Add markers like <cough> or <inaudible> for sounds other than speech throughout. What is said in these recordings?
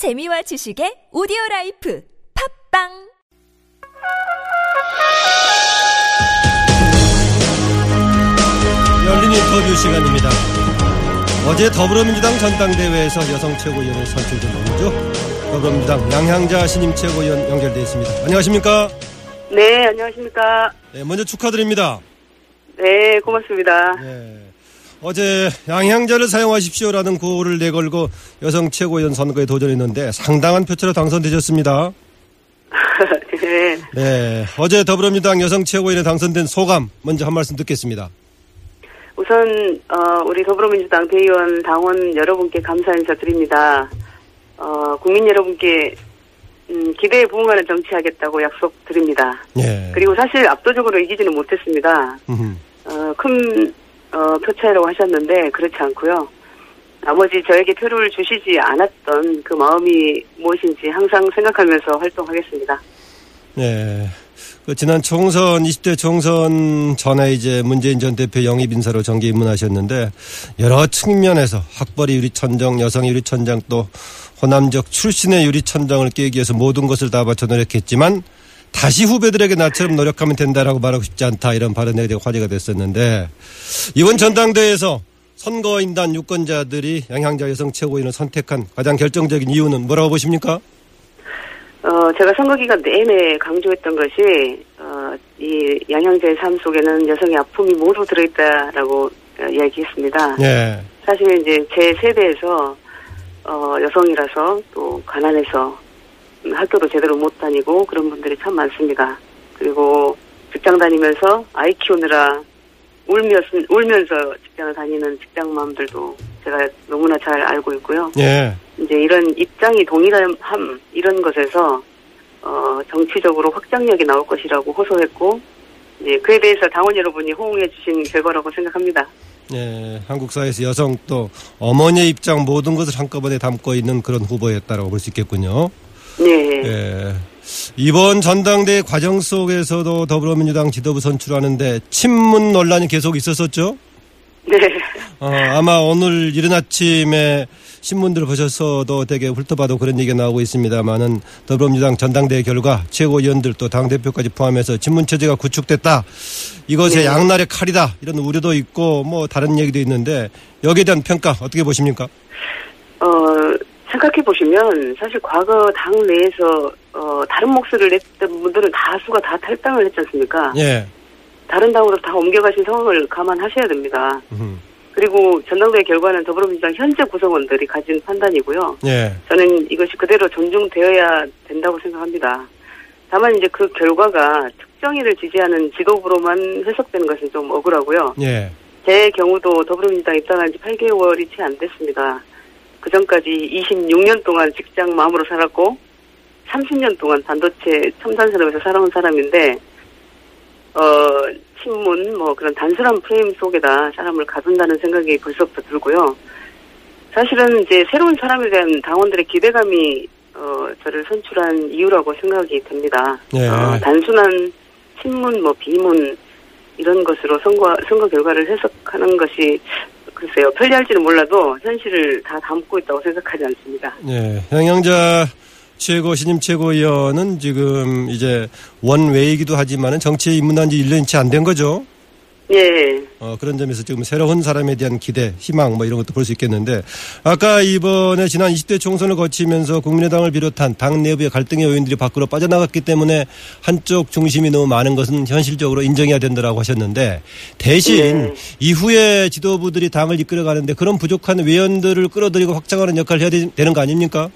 재미와 지식의 오디오 라이프 팟빵 열린 인터뷰 시간입니다. 어제 더불어민주당 전당대회에서 여성 최고위원을 선출된 오죠 더불어민주당 양향자 신임 최고위원 연결되어 있습니다. 안녕하십니까? 네, 안녕하십니까. 네, 먼저 축하드립니다. 네, 고맙습니다. 네. 어제 양향자를 사용하십시오라는 구호를 내걸고 여성 최고위원 선거에 도전했는데 상당한 표차로 당선되셨습니다. 네. <laughs> 네. 어제 더불어민주당 여성 최고위원에 당선된 소감 먼저 한 말씀 듣겠습니다. 우선 어, 우리 더불어민주당 대의원 당원 여러분께 감사 인사 드립니다. 어, 국민 여러분께 음, 기대에 부응하는 정치하겠다고 약속드립니다. 예. 그리고 사실 압도적으로 이기지는 못했습니다. 어, 큰 어, 표차라고 하셨는데 그렇지 않고요. 나머지 저에게 표를 주시지 않았던 그 마음이 무엇인지 항상 생각하면서 활동하겠습니다. 네. 그 지난 총선 20대 총선 전에 이제 문재인 전 대표 영입 인사로 정계 입문하셨는데 여러 측면에서 학벌이 유리천정, 여성 유리천정 또 호남적 출신의 유리천정을 깨기 위해서 모든 것을 다 바쳐 노력했지만 다시 후배들에게 나처럼 노력하면 된다라고 말하고 싶지 않다 이런 발언에 대해 화제가 됐었는데 이번 전당대회에서 선거인단 유권자들이 양향자 여성 최고위원을 선택한 가장 결정적인 이유는 뭐라고 보십니까? 어, 제가 선거 기간 내내 강조했던 것이, 어, 이 양형제의 삶 속에는 여성의 아픔이 모두 들어있다라고 어, 이야기했습니다. 예. 사실 이제 제 세대에서, 어, 여성이라서 또 가난해서 음, 학교도 제대로 못 다니고 그런 분들이 참 많습니다. 그리고 직장 다니면서 아이 키우느라 울면서, 울면서 직장을 다니는 직장맘들도 제가 너무나 잘 알고 있고요. 예. 이제 이런 입장이 동일함 이런 것에서 어 정치적으로 확장력이 나올 것이라고 호소했고 이제 그에 대해서 당원 여러분이 호응해 주신 결과라고 생각합니다. 예, 한국 사회에서 여성 또 어머니의 입장 모든 것을 한꺼번에 담고 있는 그런 후보였다라고 볼 수 있겠군요. 네. 예. 이번 전당대회 과정 속에서도 더불어민주당 지도부 선출하는데 친문 논란이 계속 있었었죠. 네. 어, 아마 오늘 이른 아침에 신문들 보셔서도 되게 훑어봐도 그런 얘기가 나오고 있습니다만은 더불어민주당 전당대회 결과 최고위원들 또 당대표까지 포함해서 친문체제가 구축됐다. 이것의 네. 양날의 칼이다. 이런 우려도 있고 뭐 다른 얘기도 있는데 여기에 대한 평가 어떻게 보십니까? 어 생각해 보시면 사실 과거 당 내에서 어 다른 목소리를 냈던 분들은 다수가 다 탈당을 했지 않습니까? 예. 다른 당으로 다 옮겨가신 상황을 감안하셔야 됩니다. 음, 그리고 전당대회 결과는 더불어민주당 현재 구성원들이 가진 판단이고요. 예. 저는 이것이 그대로 존중되어야 된다고 생각합니다. 다만 이제 그 결과가 특정인을 지지하는 지도부로만 해석되는 것은 좀 억울하고요. 예. 제 경우도 더불어민주당 입당한 지 8개월이 채 안 됐습니다. 그 전까지 26년 동안 직장 마음으로 살았고 30년 동안 반도체 첨단 산업에서 살아온 사람인데 어 친문 뭐 그런 단순한 프레임 속에다 사람을 가둔다는 생각이 벌써부터 들고요. 사실은 이제 새로운 사람에 대한 당원들의 기대감이 어 저를 선출한 이유라고 생각이 됩니다. 예. 어, 단순한 친문 뭐 비문 이런 것으로 선거 선거 결과를 해석하는 것이 글쎄요 편리할지는 몰라도 현실을 다 담고 있다고 생각하지 않습니다. 예. 양영자 최고 신임 최고위원은 지금 이제 원외이기도 하지만은 정치에 입문한 지 1년이 채 안 된 거죠. 예. 어, 그런 점에서 지금 새로운 사람에 대한 기대, 희망 뭐 이런 것도 볼 수 있겠는데 아까 이번에 지난 20대 총선을 거치면서 국민의당을 비롯한 당 내부의 갈등의 요인들이 밖으로 빠져나갔기 때문에 한쪽 중심이 너무 많은 것은 현실적으로 인정해야 된다라고 하셨는데 대신 네. 이후에 지도부들이 당을 이끌어가는데 그런 부족한 외연들을 끌어들이고 확장하는 역할을 해야 되- 되는 거 아닙니까?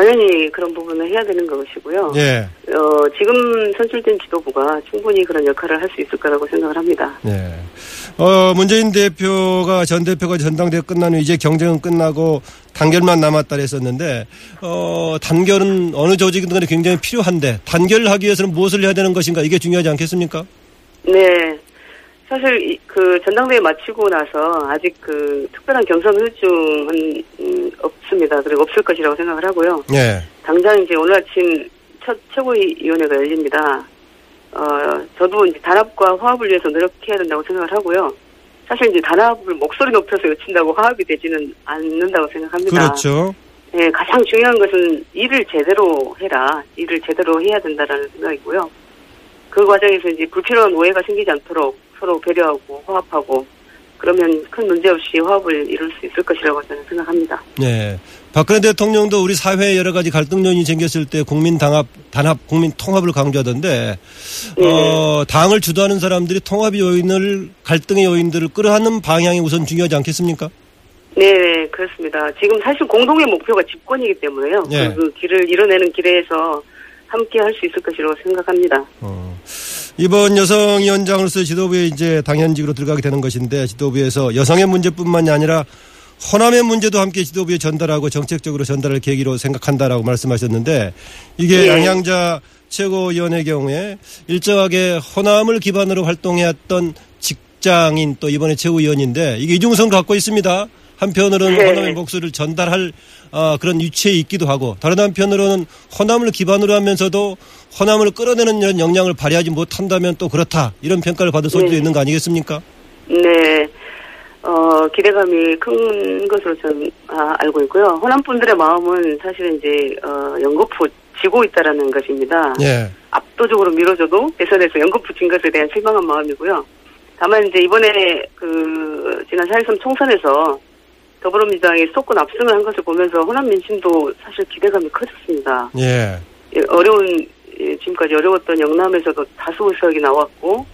당연히 그런 부분을 해야 되는 것이고요. 예. 어, 지금 선출된 지도부가 충분히 그런 역할을 할 수 있을 거라고 생각을 합니다. 네. 어, 문재인 대표가 전 대표가 전당대회 끝난 후 이제 경쟁은 끝나고 단결만 남았다 했었는데 어, 단결은 어느 조직이든 간에 굉장히 필요한데 단결하기 위해서는 무엇을 해야 되는 것인가 이게 중요하지 않겠습니까? 네. 사실 이- 그 전당대회 마치고 나서 아직 그 특별한 경선 후증은 음, 없습니다. 그리고 없을 것이라고 생각을 하고요. 예. 당장 이제 오늘 아침 첫 최고위원회가 열립니다. 어, 저도 이제 단합과 화합을 위해서 노력해야 된다고 생각을 하고요. 사실 이제 단합을 목소리 높여서 외친다고 화합이 되지는 않는다고 생각합니다. 그렇죠. 예, 가장 중요한 것은 일을 제대로 해라. 일을 제대로 해야 된다라는 생각이고요. 그 과정에서 이제 불필요한 오해가 생기지 않도록 서로 배려하고 화합하고 그러면 큰 문제 없이 화합을 이룰 수 있을 것이라고 저는 생각합니다. 네. 박근혜 대통령도 우리 사회에 여러 가지 갈등 요인이 생겼을 때 국민 당합, 단합, 국민 통합을 강조하던데, 어, 당을 주도하는 사람들이 통합 요인을, 갈등의 요인들을 끌어안는 방향이 우선 중요하지 않겠습니까? 네, 네, 그렇습니다. 지금 사실 공동의 목표가 집권이기 때문에요. 예. 그 길을 이뤄내는 길에서 함께 할 수 있을 것이라고 생각합니다. 어. 이번 여성위원장으로서 지도부에 이제 당연직으로 들어가게 되는 것인데 지도부에서 여성의 문제뿐만이 아니라 호남의 문제도 함께 지도부에 전달하고 정책적으로 전달할 계기로 생각한다라고 말씀하셨는데 이게 예. 양양자 최고위원의 경우에 일정하게 호남을 기반으로 활동해왔던 직장인 또 이번에 최고위원인데 이게 이중성을 갖고 있습니다. 한편으로는 네. 호남의 목소리를 전달할 어, 그런 위치에 있기도 하고 다른 한편으로는 호남을 기반으로 하면서도 호남을 끌어내는 이런 역량을 발휘하지 못한다면 또 그렇다 이런 평가를 받을 소지도 네. 있는 거 아니겠습니까? 네, 어, 기대감이 큰 것으로 저는 아, 알고 있고요. 호남 분들의 마음은 사실은 이제 어, 연거푸 지고 있다라는 것입니다. 예. 압도적으로 밀어줘도 대선에서 연거푸 진 것에 대한 실망한 마음이고요. 다만 이제 이번에 그 지난 4.13 총선에서 더불어민주당이 수도권 압승을 한 것을 보면서 호남 민심도 사실 기대감이 커졌습니다. 예. 예, 어려운 예, 지금까지 어려웠던 영남에서도 다수 의석이 나왔고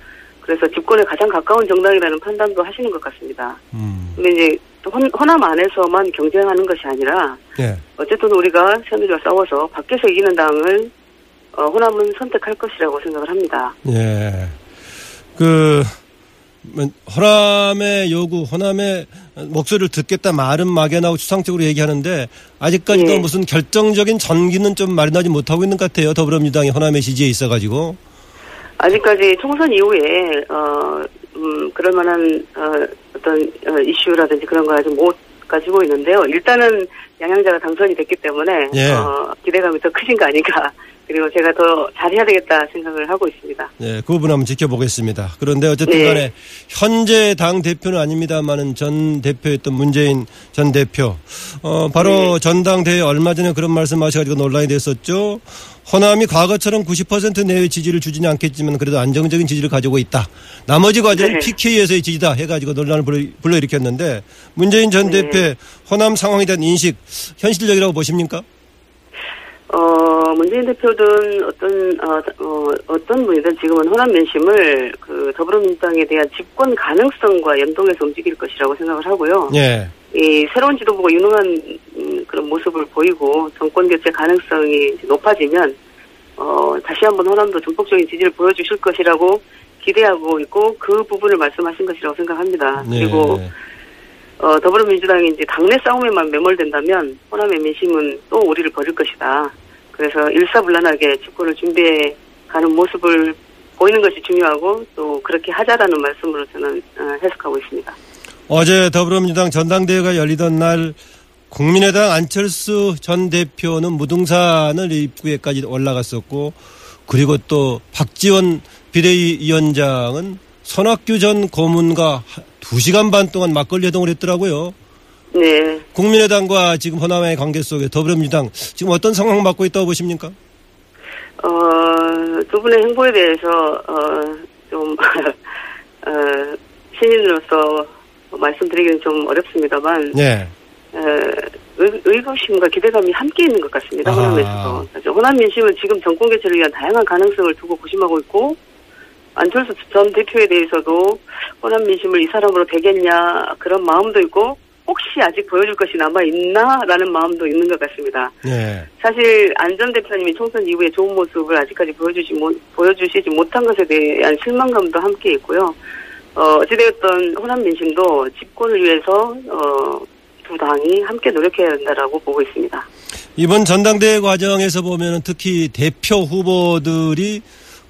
그래서 집권에 가장 가까운 정당이라는 판단도 하시는 것 같습니다. 음. 근데 이제 혼, 호남 안에서만 경쟁하는 것이 아니라 예. 어쨌든 우리가 새누리와 싸워서 밖에서 이기는 당을 어, 호남은 선택할 것이라고 생각을 합니다. 예. 그, 뭐, 호남의 요구, 호남의 목소리를 듣겠다 말은 막연하고 추상적으로 얘기하는데 아직까지도 예. 무슨 결정적인 전기는 좀 마련하지 못하고 있는 것 같아요. 더불어민주당이 호남의 지지에 있어가지고. 아직까지 총선 이후에 어, 음, 그럴 만한 어, 어떤 어, 이슈라든지 그런 거 아직 못 가지고 있는데요. 일단은 양양자가 당선이 됐기 때문에 예. 어, 기대감이 더 크신 거 아닌가. 그리고 제가 더 잘해야 되겠다 생각을 하고 있습니다. 예, 그 부분 한번 지켜보겠습니다. 그런데 어쨌든 네. 간에 현재 당 대표는 아닙니다만은 전 대표였던 문재인 전 대표. 어, 바로 네. 전당대회 얼마 전에 그런 말씀 하셔가지고 논란이 됐었죠. 호남이 과거처럼 90% 내외 지지를 주지는 않겠지만 그래도 안정적인 지지를 가지고 있다. 나머지 과제는 네. PK에서의 지지다 해가지고 논란을 불러- 불러일으켰는데 문재인 전 네. 대표의 호남 상황에 대한 인식 현실적이라고 보십니까? 어, 문재인 대표든 어떤, 어, 어, 어떤 분이든 지금은 호남 민심을 그 더불어민주당에 대한 집권 가능성과 연동해서 움직일 것이라고 생각을 하고요. 예. 이 새로운 지도부가 유능한 음, 그런 모습을 보이고 정권 교체 가능성이 높아지면 어, 다시 한번 호남도 전폭적인 지지를 보여주실 것이라고 기대하고 있고 그 부분을 말씀하신 것이라고 생각합니다. 네. 그리고 어, 더불어민주당이 이제 당내 싸움에만 매몰된다면 호남의 민심은 또 우리를 버릴 것이다. 그래서 일사불란하게 집권을 준비해 가는 모습을 보이는 것이 중요하고 또 그렇게 하자라는 말씀으로 저는 어, 해석하고 있습니다. 어제 더불어민주당 전당대회가 열리던 날 국민의당 안철수 전 대표는 무등산을 입구에까지 올라갔었고 그리고 또 박지원 비대위원장은 손학규 전 고문과 2시간 반 동안 막걸리 회동을 했더라고요. 네. 국민의당과 지금 호남의 관계 속에 더불어민주당 지금 어떤 상황 맡고 있다고 보십니까? 어, 두 분의 행보에 대해서, 어, 좀, <laughs> 어, 신인으로서 말씀드리기는 좀 어렵습니다만, 네. 에, 의, 의구심과 기대감이 함께 있는 것 같습니다. 아. 호남에서도. 호남 민심은 지금 정권 개최를 위한 다양한 가능성을 두고 고심하고 있고, 안철수 전 대표에 대해서도 호남 민심을 이 사람으로 되겠냐, 그런 마음도 있고, 혹시 아직 보여줄 것이 남아 있나라는 마음도 있는 것 같습니다. 네. 사실 안 전 대표님이 총선 이후에 좋은 모습을 아직까지 보여주지 못, 보여주시지 못한 것에 대한 실망감도 함께 있고요. 어, 어찌되었던 호남 민심도 집권을 위해서 어, 두 당이 함께 노력해야 한다라고 보고 있습니다. 이번 전당대회 과정에서 보면 특히 대표 후보들이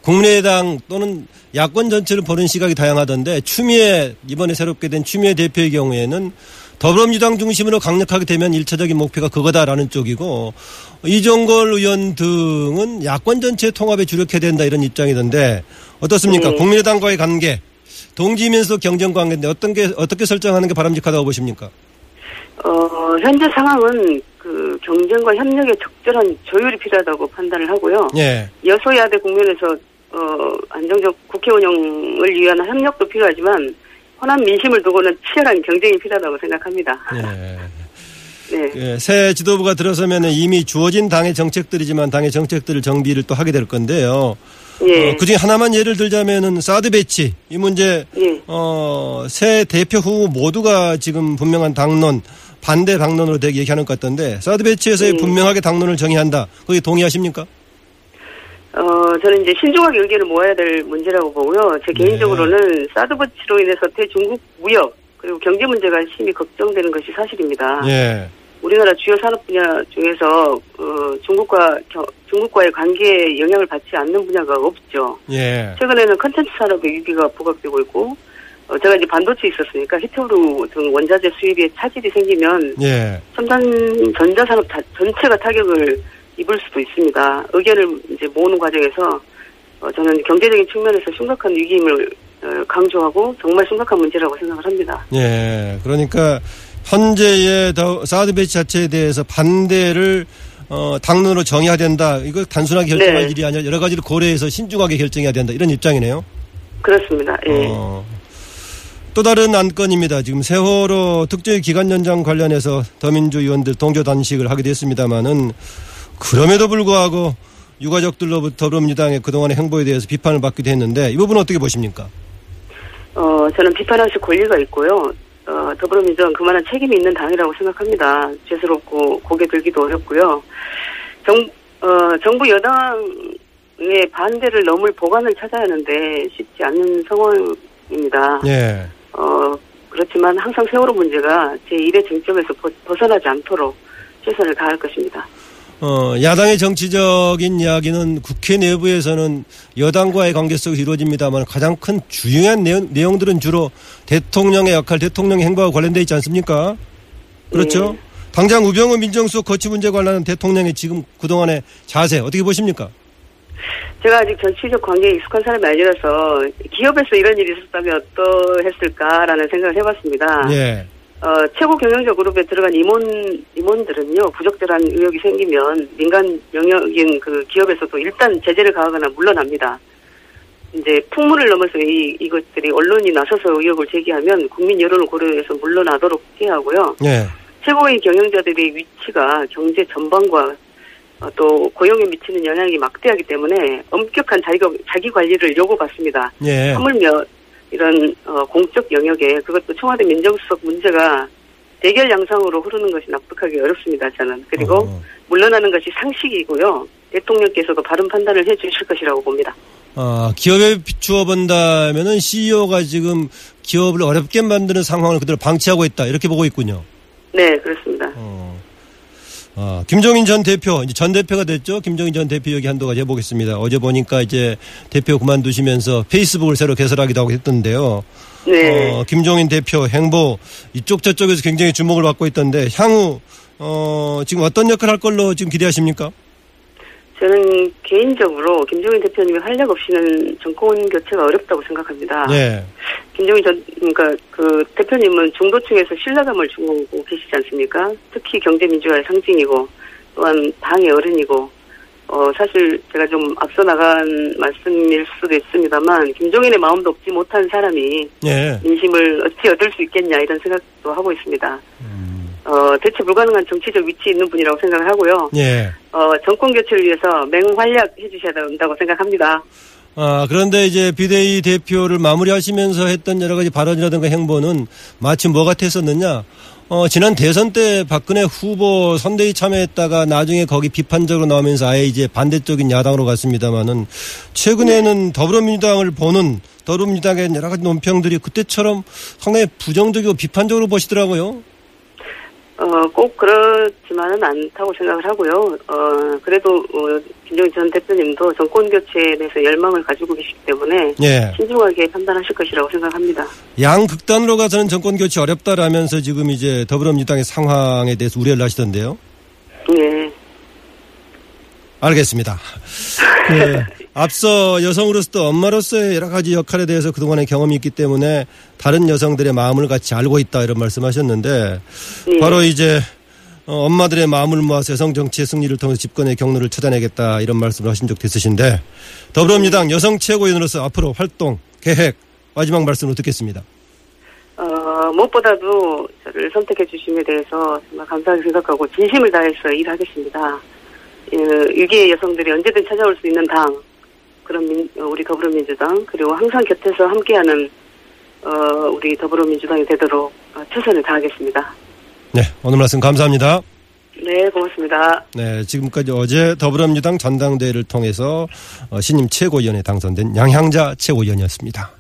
국민의당 또는 야권 전체를 보는 시각이 다양하던데 추미애 이번에 새롭게 된 추미애 대표의 경우에는 더불어민주당 중심으로 강력하게 되면 일차적인 목표가 그거다라는 쪽이고 이종걸 의원 등은 야권 전체 통합에 주력해야 된다 이런 입장이던데 어떻습니까? 네. 국민의당과의 관계 동지면서 경쟁 관계인데 어떤 게 어떻게 설정하는 게 바람직하다고 보십니까? 어, 현재 상황은 그 경쟁과 협력에 적절한 조율이 필요하다고 판단을 하고요. 예. 여소야대 국면에서 어, 안정적 국회 운영을 위한 협력도 필요하지만 호남 민심을 두고는 치열한 경쟁이 필요하다고 생각합니다. 예. <laughs> 네. 예, 새 지도부가 들어서면 이미 주어진 당의 정책들이지만 당의 정책들을 정비를 또 하게 될 건데요. 예. 어, 그중에 하나만 예를 들자면은 사드 배치 이 문제 예. 어, 새 대표 후보 모두가 지금 분명한 당론 반대 당론으로 되게 얘기하는 것 같던데 사드 배치에서 예. 분명하게 당론을 정의한다. 거기 동의하십니까? 어, 저는 이제 신중하게 의견을 모아야 될 문제라고 보고요. 제 네. 개인적으로는 사드 배치로 인해서 대중국 무역 그리고 경제 문제가 심히 걱정되는 것이 사실입니다. 예. 우리나라 주요 산업 분야 중에서 어, 중국과 겨- 중국과의 관계에 영향을 받지 않는 분야가 없죠. 예. 최근에는 컨텐츠 산업의 위기가 부각되고 있고 어, 제가 이제 반도체 있었으니까 히토루 등 원자재 수입에 차질이 생기면 예. 첨단 전자 산업 다- 전체가 타격을 입을 수도 있습니다. 의견을 이제 모으는 과정에서 어, 저는 경제적인 측면에서 심각한 위기임을 어, 강조하고 정말 심각한 문제라고 생각을 합니다. 예. 그러니까 현재의 더 사드 배치 자체에 대해서 반대를 어, 당론으로 정해야 된다. 이거 단순하게 결정할 네. 일이 아니라 여러 가지를 고려해서 신중하게 결정해야 된다. 이런 입장이네요. 그렇습니다. 예. 어, 또 다른 안건입니다. 지금 세월호 특조위 기간 연장 관련해서 더민주 의원들 동조 단식을 하게 됐습니다마는 그럼에도 불구하고 유가족들로부터 더불어민주당의 그동안의 행보에 대해서 비판을 받기도 했는데 이 부분은 어떻게 보십니까? 어, 저는 비판하실 권리가 있고요. 어, 더불어민주당 그만한 책임이 있는 당이라고 생각합니다. 죄스럽고 고개 들기도 어렵고요. 정, 어, 정부 여당의 반대를 넘을 보관을 찾아야 하는데 쉽지 않는 상황입니다. 예. 어, 그렇지만 항상 세월호 문제가 제1의 쟁점에서 벗- 벗어나지 않도록 최선을 다할 것입니다. 어, 야당의 정치적인 이야기는 국회 내부에서는 여당과의 관계 속에서 이루어집니다만 가장 큰 중요한 내용, 내용들은 주로 대통령의 역할, 대통령의 행보와 관련돼 있지 않습니까? 그렇죠? 네. 당장 우병우 민정수석 거취 문제 관련한 대통령의 지금 그동안의 자세 어떻게 보십니까? 제가 아직 정치적 관계에 익숙한 사람이 아니라서 기업에서 이런 일이 있었다면 어떠했을까라는 생각을 해봤습니다. 예. 어, 최고 경영자 그룹에 들어간 임원, 임원들은요, 부적절한 의혹이 생기면 민간 영역인 그 기업에서도 일단 제재를 가하거나 물러납니다. 이제 풍문을 넘어서 이, 이것들이 언론이 나서서 의혹을 제기하면 국민 여론을 고려해서 물러나도록 해야 하고요. 예. 최고의 경영자들의 위치가 경제 전반과 어, 또 고용에 미치는 영향이 막대하기 때문에 엄격한 자기, 자기 관리를 요구받습니다. 예. 하물며 이런 어, 공적 영역에 그것도 청와대 민정수석 문제가 대결 양상으로 흐르는 것이 납득하기 어렵습니다. 저는 그리고 어. 물러나는 것이 상식이고요. 대통령께서도 바른 판단을 해주실 것이라고 봅니다. 아, 기업에 비추어 본다면은 CEO가 지금 기업을 어렵게 만드는 상황을 그대로 방치하고 있다. 이렇게 보고 있군요. 네, 그렇습니다. 어. 아, 김종인 전 대표, 이제 전 대표가 됐죠? 김종인 전 대표 얘기 한두 가지 해보겠습니다. 어제 보니까 이제 대표 그만두시면서 페이스북을 새로 개설하기도 하고 했던데요. 네. 어, 김종인 대표 행보 이쪽 저쪽에서 굉장히 주목을 받고 있던데 향후, 어, 지금 어떤 역할을 할 걸로 지금 기대하십니까? 저는 개인적으로 김종인 대표님이 활약 없이는 정권 교체가 어렵다고 생각합니다. 예. 김종인 전, 그러니까 그 대표님은 중도층에서 신뢰감을 주고 계시지 않습니까? 특히 경제민주화의 상징이고 또한 당의 어른이고 어 사실 제가 좀 앞서 나간 말씀일 수도 있습니다만 김종인의 마음도 얻지 못한 사람이 예. 민심을 어찌 얻을 수 있겠냐 이런 생각도 하고 있습니다. 음. 어 대체 불가능한 정치적 위치에 있는 분이라고 생각을 하고요. 예. 어 정권 교체를 위해서 맹활약해 주셔야 된다고 생각합니다. 아, 그런데 이제 비대위 대표를 마무리하시면서 했던 여러 가지 발언이라든가 행보는 마치 뭐 같았었느냐? 어, 지난 대선 때 박근혜 후보 선대위 참여했다가 나중에 거기 비판적으로 나오면서 아예 이제 반대적인 야당으로 갔습니다만은 최근에는 더불어민주당을 보는 더불어민주당의 여러 가지 논평들이 그때처럼 상당히 부정적이고 비판적으로 보시더라고요. 어, 꼭 그렇지만은 않다고 생각을 하고요. 어, 그래도, 어, 김정인 전 대표님도 정권 교체에 대해서 열망을 가지고 계시기 때문에 예. 신중하게 판단하실 것이라고 생각합니다. 양극단으로 가서는 정권 교체 어렵다라면서 지금 이제 더불어민주당의 상황에 대해서 우려를 하시던데요. 예. 알겠습니다. 그, <laughs> 앞서 여성으로서도 엄마로서의 여러 가지 역할에 대해서 그동안의 경험이 있기 때문에 다른 여성들의 마음을 같이 알고 있다 이런 말씀하셨는데 예. 바로 이제 어, 엄마들의 마음을 모아서 여성 정치의 승리를 통해서 집권의 경로를 찾아내겠다 이런 말씀을 하신 적도 있으신데 더불어민주당 여성 최고위원으로서 앞으로 활동 계획 마지막 말씀을 듣겠습니다. 어, 무엇보다도 저를 선택해 주심에 대해서 정말 감사하게 생각하고 진심을 다해서 일하겠습니다. 예, 위기의 여성들이 언제든 찾아올 수 있는 당, 그런 민, 어, 우리 더불어민주당, 그리고 항상 곁에서 함께하는, 어, 우리 더불어민주당이 되도록 어, 최선을 다하겠습니다. 네, 오늘 말씀 감사합니다. 네, 고맙습니다. 네, 지금까지 어제 더불어민주당 전당대회를 통해서 어, 신임 최고위원에 당선된 양향자 최고위원이었습니다.